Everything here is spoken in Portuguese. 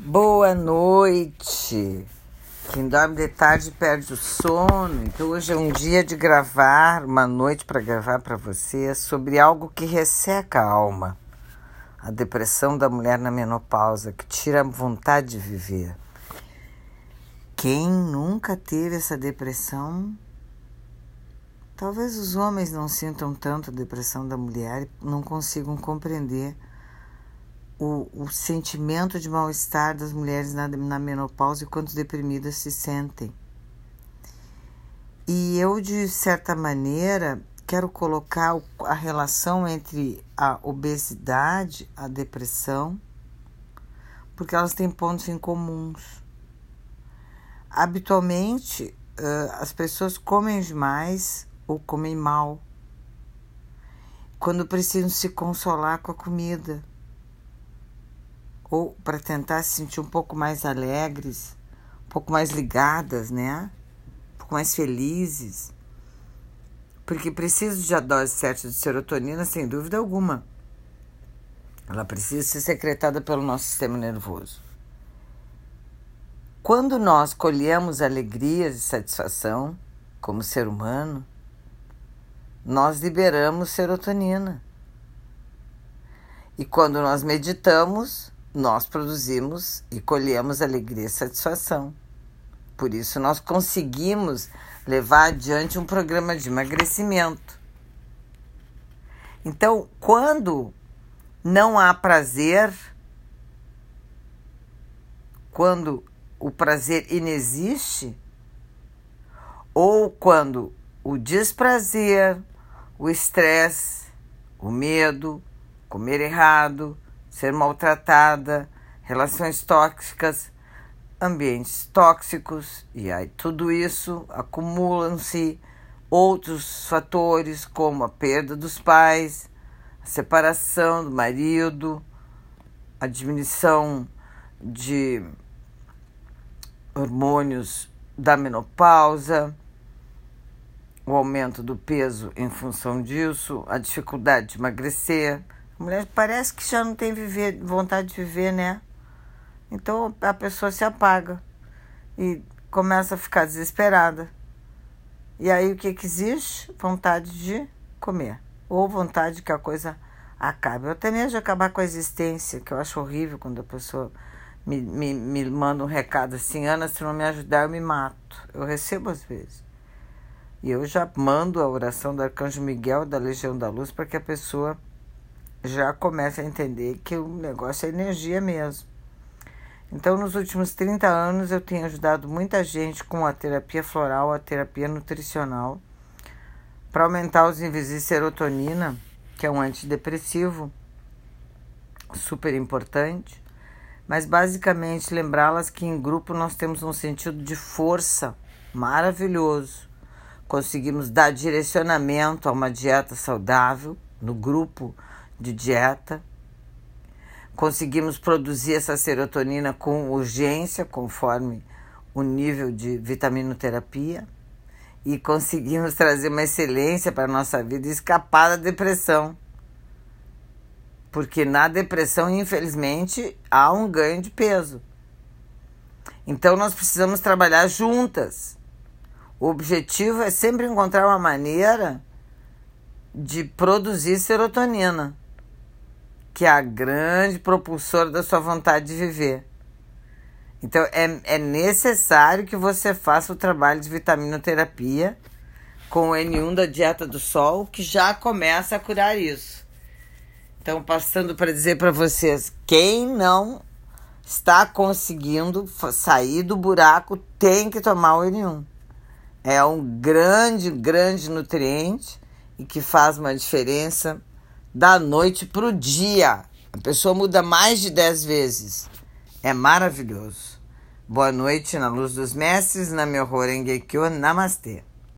Boa noite. Quem dorme de tarde perde o sono. Então hoje é um dia de gravar, uma noite para gravar para você sobre algo que resseca a alma. A depressão da mulher na menopausa, que tira a vontade de viver. Quem nunca teve essa depressão? Talvez os homens não sintam tanto a depressão da mulher e não consigam compreender o, o sentimento de mal-estar das mulheres na, na menopausa e quanto deprimidas se sentem. E eu, de certa maneira, quero colocar a relação entre a obesidade, a depressão, porque elas têm pontos em comuns. Habitualmente, as pessoas comem demais ou comem mal, quando precisam se consolar com a comida ou para tentar se sentir um pouco mais alegres, um pouco mais ligadas, né? Um pouco mais felizes. Porque precisa de a dose certa de serotonina, sem dúvida alguma. Ela precisa ser secretada pelo nosso sistema nervoso. Quando nós colhemos alegrias e satisfação como ser humano, nós liberamos serotonina. E quando nós meditamos, nós produzimos e colhemos alegria e satisfação. Por isso, nós conseguimos levar adiante um programa de emagrecimento. Então, quando não há prazer, quando o prazer inexiste, ou quando o desprazer, o estresse, o medo, comer errado, ser maltratada, relações tóxicas, ambientes tóxicos, e aí tudo isso acumulam-se outros fatores como a perda dos pais, a separação do marido, a diminuição de hormônios da menopausa, o aumento do peso em função disso, a dificuldade de emagrecer mulher parece que já não tem viver, vontade de viver, né? Então a pessoa se apaga e começa a ficar desesperada. E aí o que, que existe? Vontade de comer. Ou vontade que a coisa acabe. Eu até mesmo de acabar com a existência, que eu acho horrível quando a pessoa me, me, me manda um recado assim, Ana, se não me ajudar, eu me mato. Eu recebo às vezes. E eu já mando a oração do Arcanjo Miguel da Legião da Luz para que a pessoa já começa a entender que o negócio é energia mesmo. Então, nos últimos 30 anos, eu tenho ajudado muita gente com a terapia floral, a terapia nutricional, para aumentar os níveis de serotonina, que é um antidepressivo super importante, mas basicamente lembrá-las que em grupo nós temos um sentido de força maravilhoso. Conseguimos dar direcionamento a uma dieta saudável no grupo de dieta. Conseguimos produzir essa serotonina com urgência, conforme o nível de vitaminoterapia. E conseguimos trazer uma excelência para a nossa vida e escapar da depressão. Porque na depressão, infelizmente, há um ganho de peso. Então nós precisamos trabalhar juntas. O objetivo é sempre encontrar uma maneira de produzir serotonina que é a grande propulsora da sua vontade de viver. Então é, é necessário que você faça o trabalho de vitaminoterapia com o N1 da dieta do sol, que já começa a curar isso. Então, passando para dizer para vocês, quem não está conseguindo sair do buraco tem que tomar o N1. É um grande, grande nutriente e que faz uma diferença da noite para o dia. A pessoa muda mais de 10 vezes. É maravilhoso. Boa noite na luz dos mestres, na meu Namastê.